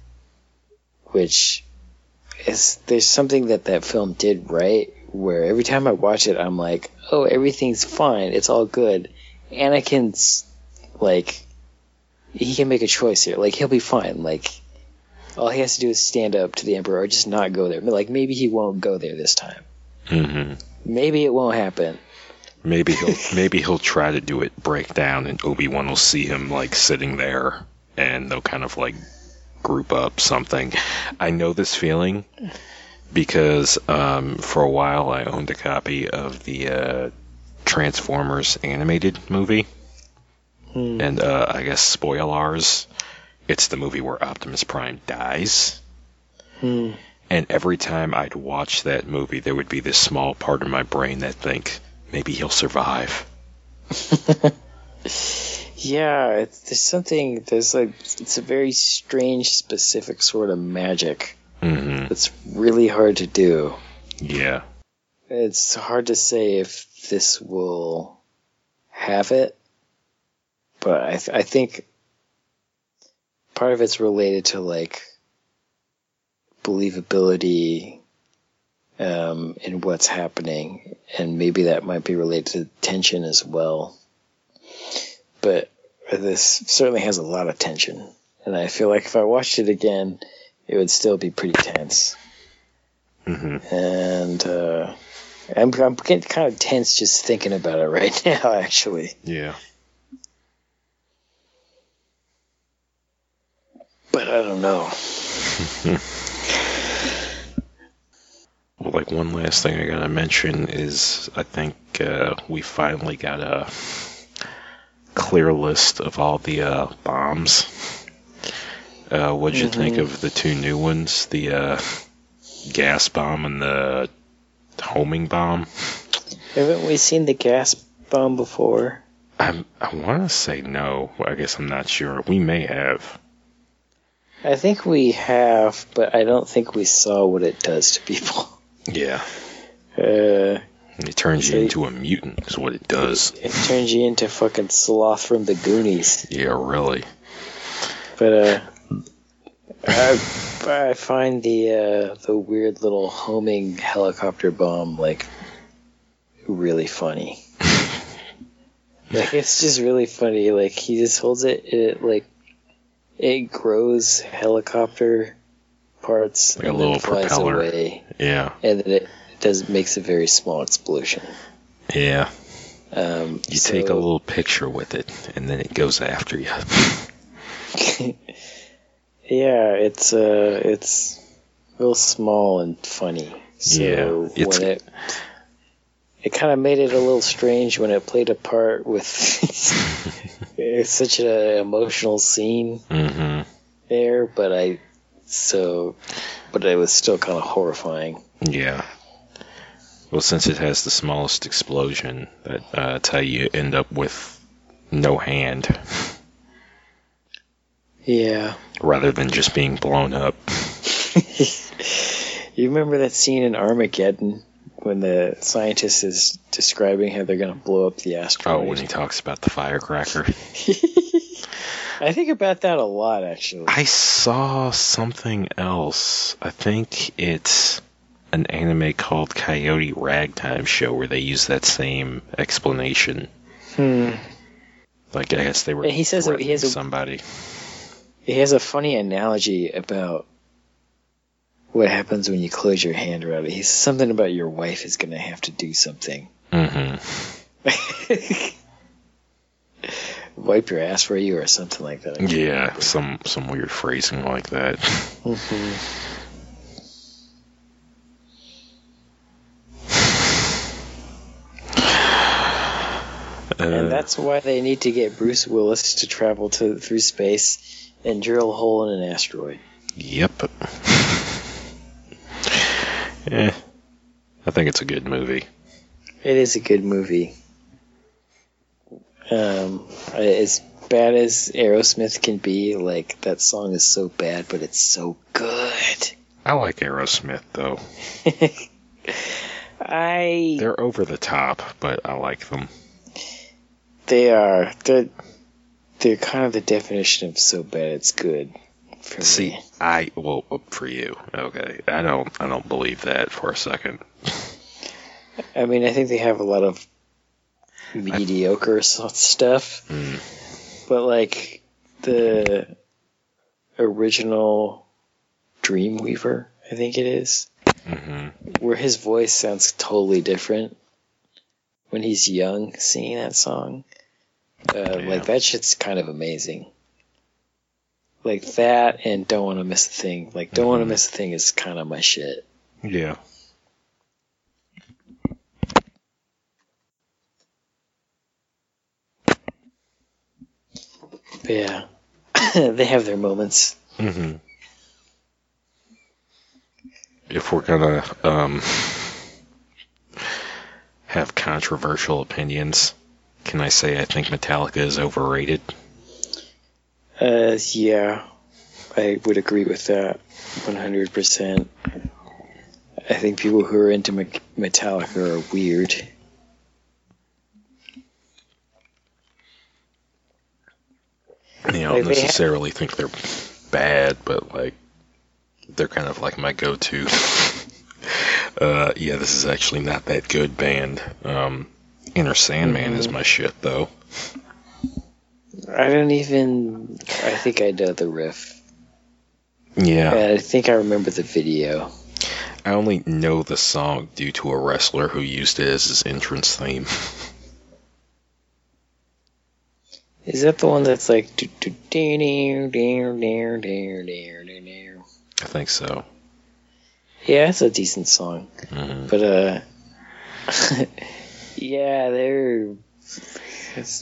which is there's something that that film did right, where every time I watch it, I'm like, oh, everything's fine, it's all good. Anakin's like, he can make a choice here, like he'll be fine, like. All he has to do is stand up to the Emperor or just not go there. Like, maybe he won't go there this time. Mm-hmm. Maybe it won't happen. maybe he'll *laughs* maybe he'll try to do it break down and obi-wan will see him like sitting there and they'll kind of like group up something i know this feeling because um, for a while i owned a copy of the uh, transformers animated movie Hmm. and uh, i guess spoilers it's the movie where optimus prime dies Hmm. and every time i'd watch that movie there would be this small part of my brain that think maybe he'll survive *laughs* Yeah, it's, there's something. There's like it's a very strange, specific sort of magic hmm that's really hard to do. Yeah. It's hard to say if this will have it, but I th- I think part of it's related to like believability um, in what's happening, and maybe that might be related to tension as well. But this certainly has a lot of tension, and I feel like if I watched it again, it would still be pretty tense. hmm And uh, I'm, I'm getting kind of tense just thinking about it *laughs* right now, actually. Yeah. But I don't know. *laughs* Well, like one last thing I gotta mention is I think uh, we finally got a clear list of all the uh, bombs. Uh, what'd you think Mhm. of the two new ones? The uh, gas bomb and the homing bomb? Haven't we seen the gas bomb before? I'm, I want to say no. I guess I'm not sure. We may have. I think we have, but I don't think we saw what it does to people. Yeah. Uh, It turns So you into a mutant, is what it does. it turns you into fucking sloth from the Goonies. Yeah, really. But uh, I, I find the uh, the weird little homing helicopter bomb like really funny. *laughs* like it's just really funny. Like he just holds it, it like it grows helicopter parts Like a and little then flies propeller. away, Yeah. and then it does makes a very small explosion. Yeah. Um, You so- take a little picture with it, and then it goes after you. *laughs* yeah, it's uh, it's real small and funny. So Yeah, it's- when it it kind of made it a little strange when it played a part with *laughs* it's such an emotional scene hmm there, but I so but it was still kind of horrifying. Yeah. Well, since it has the smallest explosion, that, uh, that's how you end up with no hand, Yeah. rather than just being blown up. *laughs* you remember that scene in Armageddon when the scientist is describing how they're going to blow up the asteroid? Oh, when he talks about the firecracker. *laughs* I think about that a lot, actually. I saw something else. I think it's an anime called Coyote Ragtime Show where they use that same explanation. Hmm. Like I guess they were he says he has a- somebody. He has a funny analogy about what happens when you close your hand around it. He says something about your wife is going to have to do something. Mm-hmm. *laughs* Wipe your ass for you or something like that. Yeah, some some weird phrasing like that. Mhm. And that's why they need to get Bruce Willis to travel to through space and drill a hole in an asteroid. Yep. *laughs* eh, I think it's a good movie. It is a good movie. Um, as bad as Aerosmith can be, like that song is so bad, but it's so good. I like Aerosmith though. *laughs* I They're over the top, but I like them. They are they're they're kind of the definition of so bad it's good. For See, me. I well for you, okay. I don't I don't believe that for a second. I mean, I think they have a lot of mediocre so- stuff, Mm. but like the original Dreamweaver, I think it is, hmm where his voice sounds totally different when he's young singing that song. Uh. Like that shit's kind of amazing. Like that and Don't Want to Miss a Thing. Like Don't Want to. Miss a Thing is kind of my shit. Yeah. But yeah, *coughs* they have their moments. hmm If we're gonna um, have controversial opinions, can I say I think Metallica is overrated? Uh, yeah, I would agree with that 100%. I think people who are into Metallica are weird. Mean, I don't necessarily think they're bad, but like they're kind of like my go-to. *laughs* uh, yeah, this is actually not that good band. Um, Enter Sandman is Mhm. my shit though. I don't even. I think I know the riff. Yeah, And I think I remember the video. I only know the song due to a wrestler who used it as his entrance theme. Is that the one that's like. do- do-? I think so. Yeah, it's a decent song. hmm But, uh. *laughs* yeah, they're.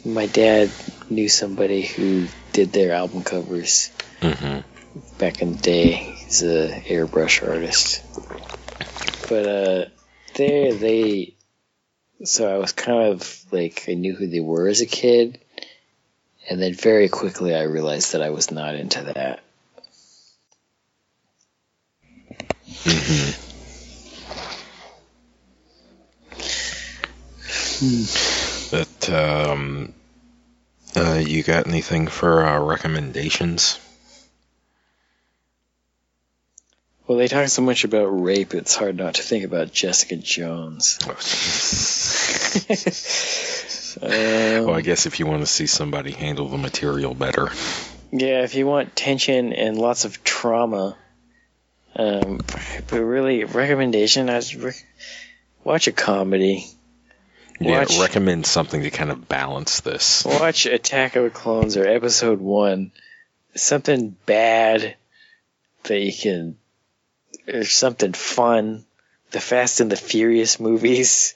My dad knew somebody who did their album covers. hmm back in the day. He's a airbrush artist. But uh they they so I was kind of like I knew who they were as a kid, and then very quickly I realized that I was not into that. But um, uh, you got anything for uh, recommendations? Well, they talk so much about rape; it's hard not to think about Jessica Jones. *laughs* Um, well, I guess if you want to see somebody handle the material better, Yeah, if you want tension and lots of trauma, um, but really, recommendation: I was rec- watch a comedy. yeah, Watch- recommend something to kind of balance this. Watch Attack of the Clones or Episode One. Something bad that you can, or something fun. The Fast and the Furious movies.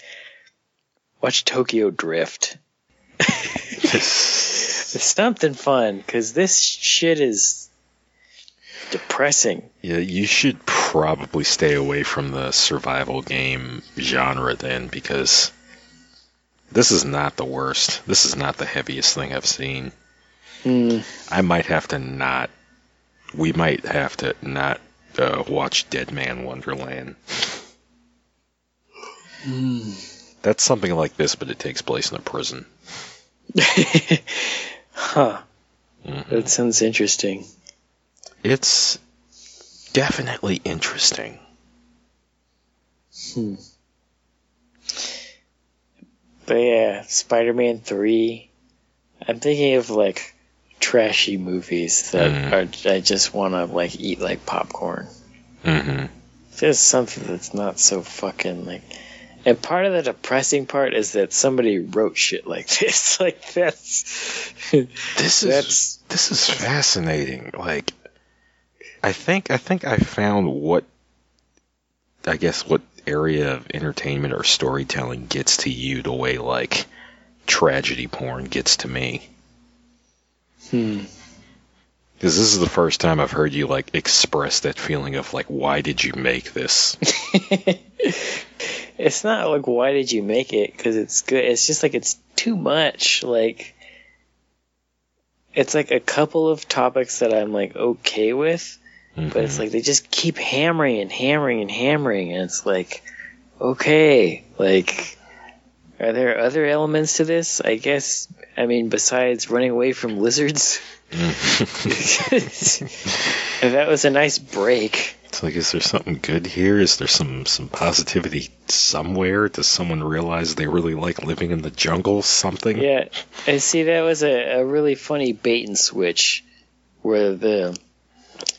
*laughs* Watch Tokyo Drift. *laughs* *laughs* something fun, because this shit is depressing. Yeah, you should probably stay away from the survival game genre then, because this is not the worst. This is not the heaviest thing I've seen. Hmm. I might have to not. We might have to not uh, watch Deadman Wonderland. That's something like this, but it takes place in a prison. *laughs* huh. Mhm. That sounds interesting. It's definitely interesting. Hmm. But yeah, Spider Man 3. I'm thinking of like trashy movies that Mhm. are I just want to like eat like popcorn. hmm Just something that's not so fucking like. And part of the depressing part is that somebody wrote shit like *laughs* this. Like that's This is that's this is fascinating. Like, I think I think I found what I guess what area of entertainment or storytelling gets to you the way like tragedy porn gets to me. hmm. Because this is the first time I've heard you like express that feeling of like, why did you make this? *laughs* it's not like why did you make it because it's good it's just like it's too much like it's like a couple of topics that i'm like okay with but it's Mhm. like they just keep hammering and hammering and hammering and it's like okay like are there other elements to this i guess i mean besides running away from lizards and *laughs* *laughs* that was a nice break It's like, is there something good here? Is there some some positivity somewhere? Does someone realize they really like living in the jungle? Something? Yeah, and see that was a, a really funny bait and switch, where the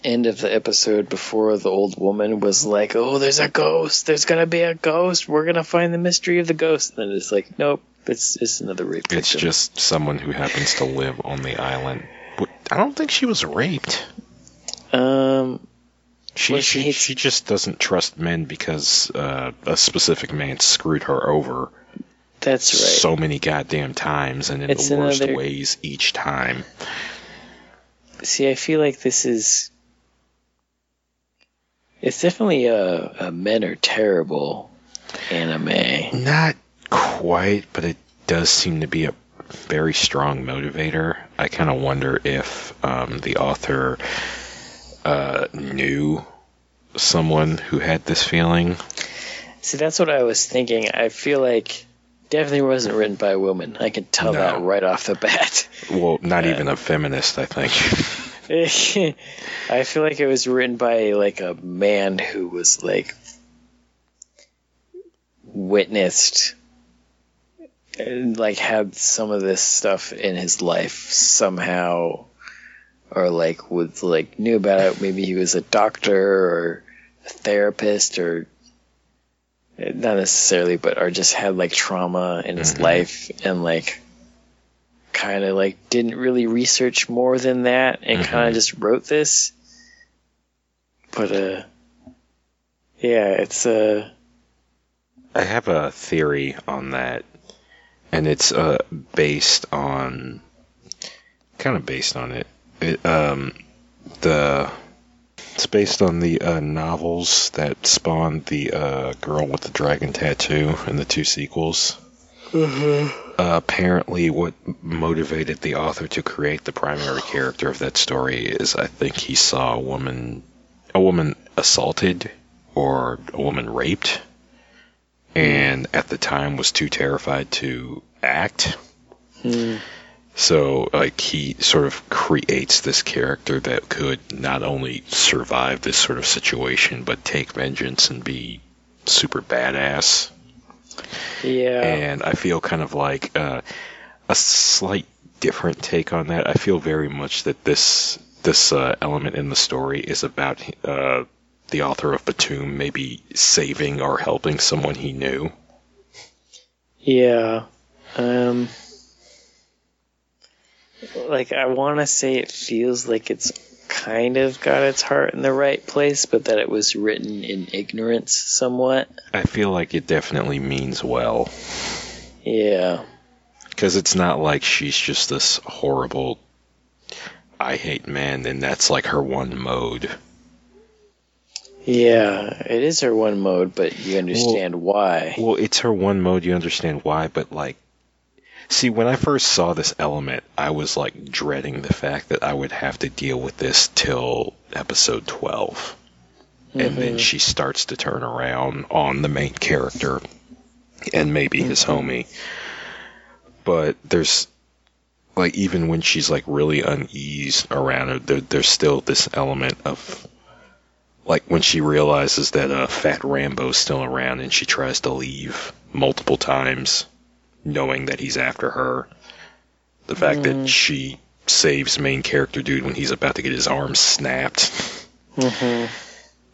end of the episode before the old woman was like, "Oh, there's a ghost. There's gonna be a ghost. We're gonna find the mystery of the ghost." And then it's like, nope, it's it's another rape. It's victim. just someone who happens to live on the island. I don't think she was raped. um, She Well, she she just doesn't trust men because uh, a specific man screwed her over that's right. so many goddamn times and in It's the worst another- ways each time. See, I feel like this is. It's definitely a, a men are terrible anime. Not quite, but it does seem to be a very strong motivator. I kind of wonder if um, the author uh, knew someone who had this feeling. See, that's what I was thinking. I feel like definitely wasn't written by a woman. I can tell No. that right off the bat. *laughs* Well, not even a feminist, I think. *laughs* I feel like it was written by like a man who was like witnessed and like had some of this stuff in his life somehow or like would like knew about it maybe he was a doctor or a therapist or not necessarily but or just had like trauma in his Mhm. life and like kind of like didn't really research more than that and kind Mhm. of just wrote this but uh yeah it's uh I have a theory on that, and it's uh, based on kind of based on it. it um, the it's based on the uh, novels that spawned the uh, girl with the dragon tattoo and the two sequels. Uh, apparently, what motivated the author to create the primary character of that story is I think he saw a woman, a woman assaulted or a woman raped, and at the time was too terrified to act. So, like, he sort of creates this character that could not only survive this sort of situation, but take vengeance and be super badass. Yeah. And I feel kind of like uh, a slight different take on that. I feel very much that this this uh, element in the story is about uh, the author of Btooom maybe saving or helping someone he knew. Yeah. Um like I want to say it feels like it's kind of got its heart in the right place, but that it was written in ignorance somewhat. I feel like it definitely means well. Yeah. Because it's not like she's just this horrible, I hate men, and that's like her one mode. Yeah, it is her one mode, but you understand why. Well, it's her one mode, you understand why, but like, see, when I first saw this element, I was like dreading the fact that I would have to deal with this till episode 12. And then she starts to turn around on the main character and maybe his homie. But there's like even when she's like really uneased around her, there, there's still this element of like when she realizes that uh, Fat Rambo's still around and she tries to leave multiple times, knowing that he's after her. The fact that she saves main character dude when he's about to get his arm snapped.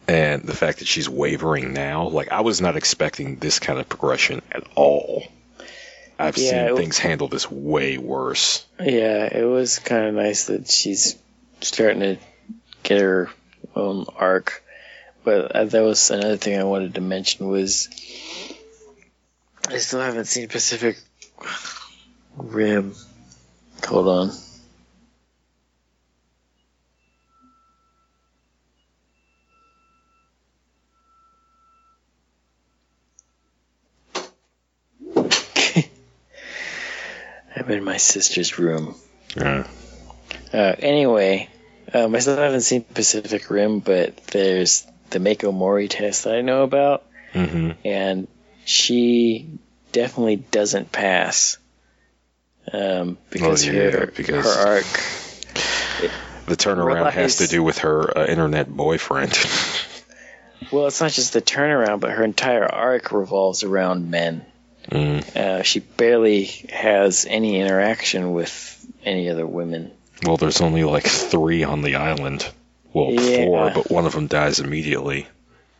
And the fact that she's wavering now, like I was not expecting this kind of progression at all. I've Yeah, seen things handle this way worse. Yeah, it was kind of nice that she's starting to get her own arc. But uh, that was another thing I wanted to mention was I still haven't seen Pacific Rim. Hold on. *laughs* I'm in my sister's room. Yeah. Uh, anyway, um, I still haven't seen Pacific Rim, but there's the Mako Mori test that I know about, hmm and she definitely doesn't pass. Um, because Oh, yeah, her because- her arc, The turnaround has to do with her uh, internet boyfriend. *laughs* well, it's not just the turnaround, but her entire arc revolves around men. Mm. Uh, she barely has any interaction with any other women. Well, there's only like three on the island. Well, Yeah. four, but one of them dies immediately,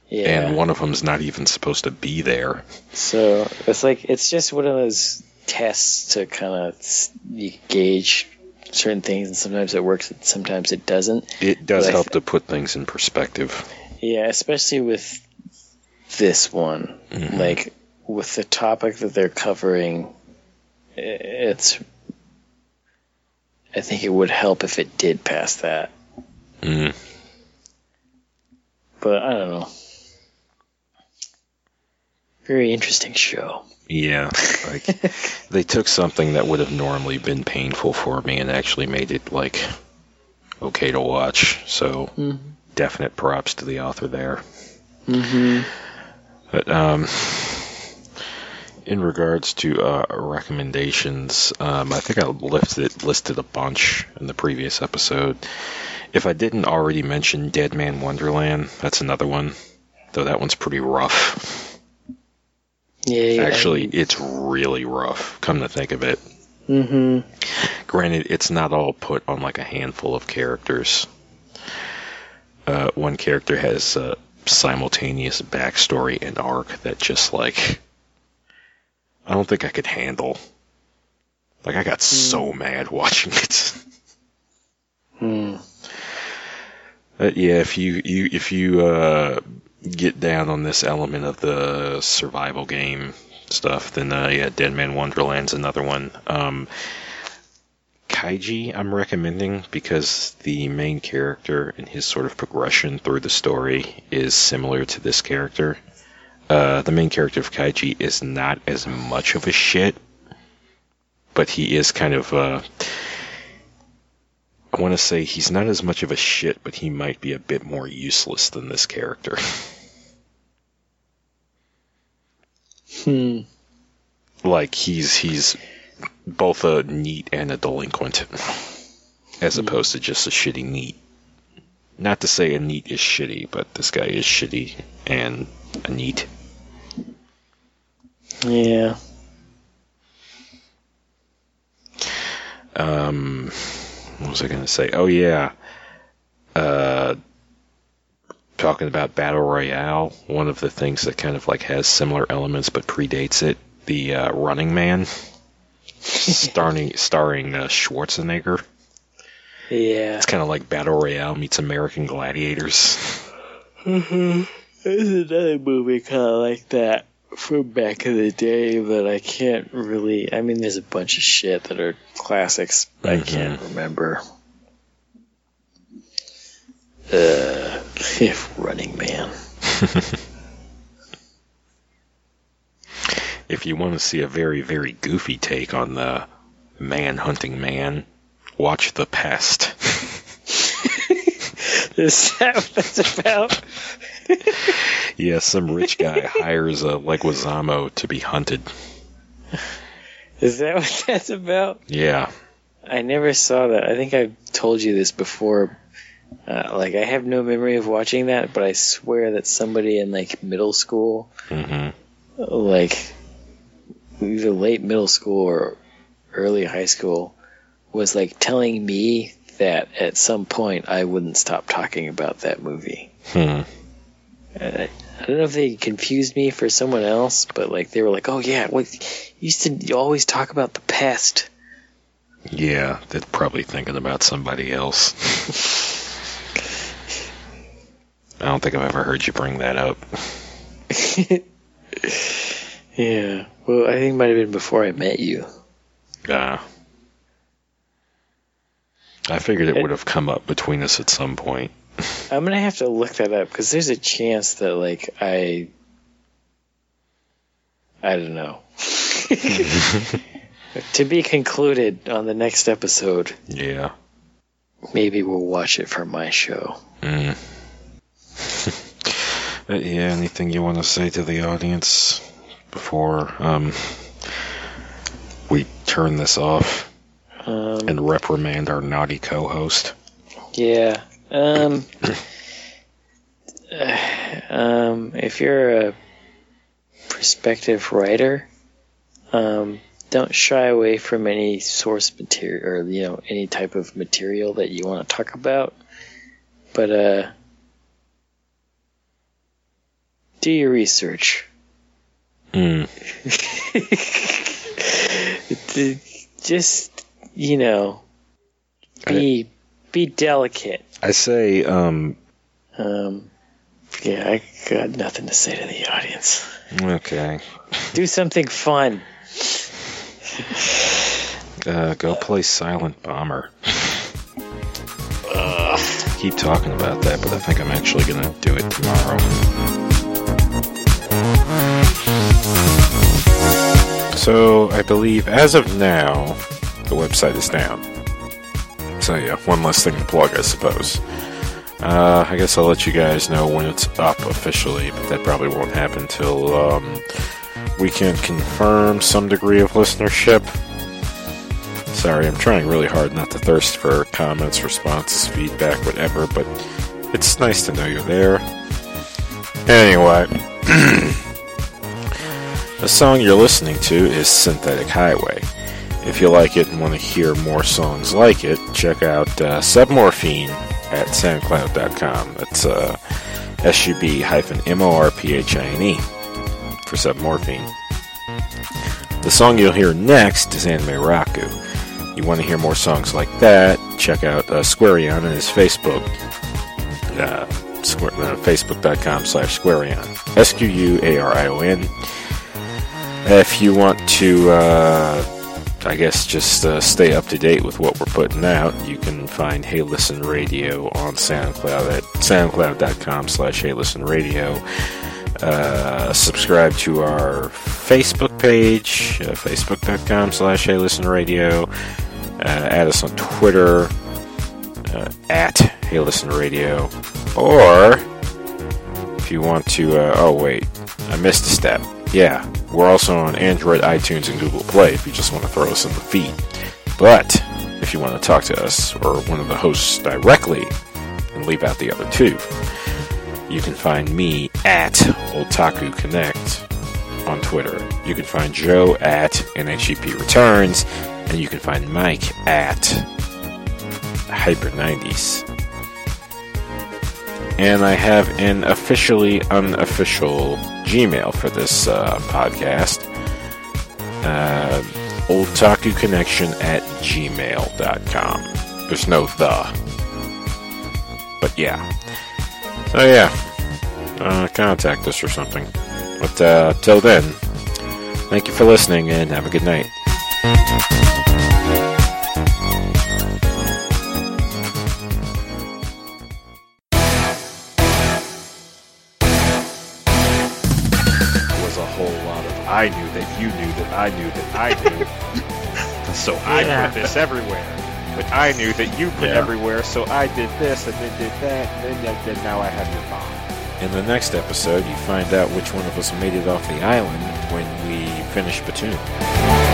Yeah. and one of them's not even supposed to be there. So it's like it's just one of those tests to kind of gauge certain things, and sometimes it works, and sometimes it doesn't. It does But help th- to put things in perspective. Yeah, especially with this one, Mhm. like with the topic that they're covering, it's. I think it would help if it did pass that, Mm. but I don't know. Very interesting show. Yeah, *laughs* like they took something that would have normally been painful for me and actually made it like okay to watch. So definite props to the author there. Mm-hmm. But um, in regards to uh, recommendations, um, I think I listed listed a bunch in the previous episode. If I didn't already mention Deadman Wonderland, that's another one. Though that one's pretty rough. Yeah, yeah. Actually, it's really rough. Come to think of it. Mm-hmm. Granted, it's not all put on like a handful of characters. Uh, one character has a simultaneous backstory and arc that just like I don't think I could handle. Like I got so mad watching it. *laughs* Hmm. But yeah, if you, you if you uh, get down on this element of the survival game stuff, then uh, yeah, Deadman Wonderland's another one. Um, Kaiji, I'm recommending because the main character and his sort of progression through the story is similar to this character. Uh, the main character of Kaiji is not as much of a shit but he is kind of. Uh, I want to say he's not as much of a shit, but he might be a bit more useless than this character. *laughs* Hmm. like he's he's both a NEET and a delinquent, as opposed to just a shitty NEET. Not to say a NEET is shitty, but this guy is shitty and a NEET. Yeah. Um, what was I going to say? Oh yeah, uh, talking about battle royale. One of the things that kind of like has similar elements but predates it. The uh, Running Man, starring starring uh, Schwarzenegger. Yeah. It's kind of like battle royale meets American Gladiators. Mm-hmm. There's another movie kind of like that from back in the day, but I can't really. I mean, there's a bunch of shit that are classics. but I can't remember. Uh, *laughs* if Running Man. *laughs* If you want to see a very very goofy take on the man hunting man, watch The Pest. *laughs* Is that what that's about? yeah, some rich guy hires a Leguizamo to be hunted. Is that what that's about? Yeah. I never saw that. I think I've told you this before. Uh, like, I have no memory of watching that, but I swear that somebody in like middle school, hmm like either late middle school or early high school, was like telling me that at some point I wouldn't stop talking about that movie. Hmm. I, I don't know if they confused me for someone else, but like they were like, "Oh yeah, what you used to you always talk about the pest." Yeah, they're probably thinking about somebody else. *laughs* I don't think I've ever heard you bring that up. *laughs* Yeah. Well, I think it might have been before I met you. Uh, I figured it would have come up between us at some point. *laughs* I'm gonna have to look that up because there's a chance that like I, I don't know. *laughs* to be concluded on the next episode. Yeah. Maybe we'll watch it for my show. Mm. But yeah, anything you want to say to the audience before um, we turn this off Um, and reprimand our naughty co-host? Yeah. Um. *coughs* um. If you're a prospective writer, um, don't shy away from any source material or you know any type of material that you want to talk about. But uh, do your research. *laughs* Mm. Just you know, be be delicate. I say, um, Um, yeah, I got nothing to say to the audience. okay, Do *laughs* something fun. uh, go play Silent Bomber. Keep talking about that, but I think I'm actually gonna do it tomorrow. So I believe as of now, the website is down. So yeah, one less thing to plug, I suppose. Uh, I guess I'll let you guys know when it's up officially, but that probably won't happen till um, we can confirm some degree of listenership. Sorry, I'm trying really hard not to thirst for comments, responses, feedback, whatever, but it's nice to know you're there. Anyway, *clears throat* the song you're listening to is Synthetic Highway. If you like it and want to hear more songs like it, check out uh, Submorphine at soundcloud.com. That's uh, S-U-B hyphen M-O-R-P-H-I-N-E for Submorphine. The song you'll hear next is Anime Raku. You want to hear more songs like that, check out uh, Squarion and his Facebook. Uh, square, uh, Facebook.com slash Squarion. S-Q-U-A-R-I-O-N. If you want to, uh, I guess, just uh, stay up to date with what we're putting out, you can find Hey Listen Radio on SoundCloud at soundcloud.com slash Hey Listen Radio. Uh, subscribe to our Facebook page, uh, facebook.com slash Hey Listen Radio. Uh, add us on Twitter uh, at Hey Listen Radio. Or if you want to, uh, oh wait, I missed a step. Yeah, we're also on Android, iTunes, and Google Play if you just want to throw us in the feed. But if you want to talk to us or one of the hosts directly and leave out the other two, you can find me at Otaku Connect on Twitter. You can find Joe at NHEP Returns, and you can find Mike at Hyper 90s. And I have an officially unofficial Gmail for this uh, podcast. Uh, otakuconnection at gmail.com. There's no the. But yeah. So yeah. Uh, contact us or something. But uh, till then, thank you for listening and have a good night. I knew that you knew that I knew that I knew. *laughs* so I Yeah. put this everywhere. But I knew that you put Yeah. everywhere, so I did this and then did that, and then, then now I have your bomb. In the next episode, you find out which one of us made it off the island when we finish Btooom.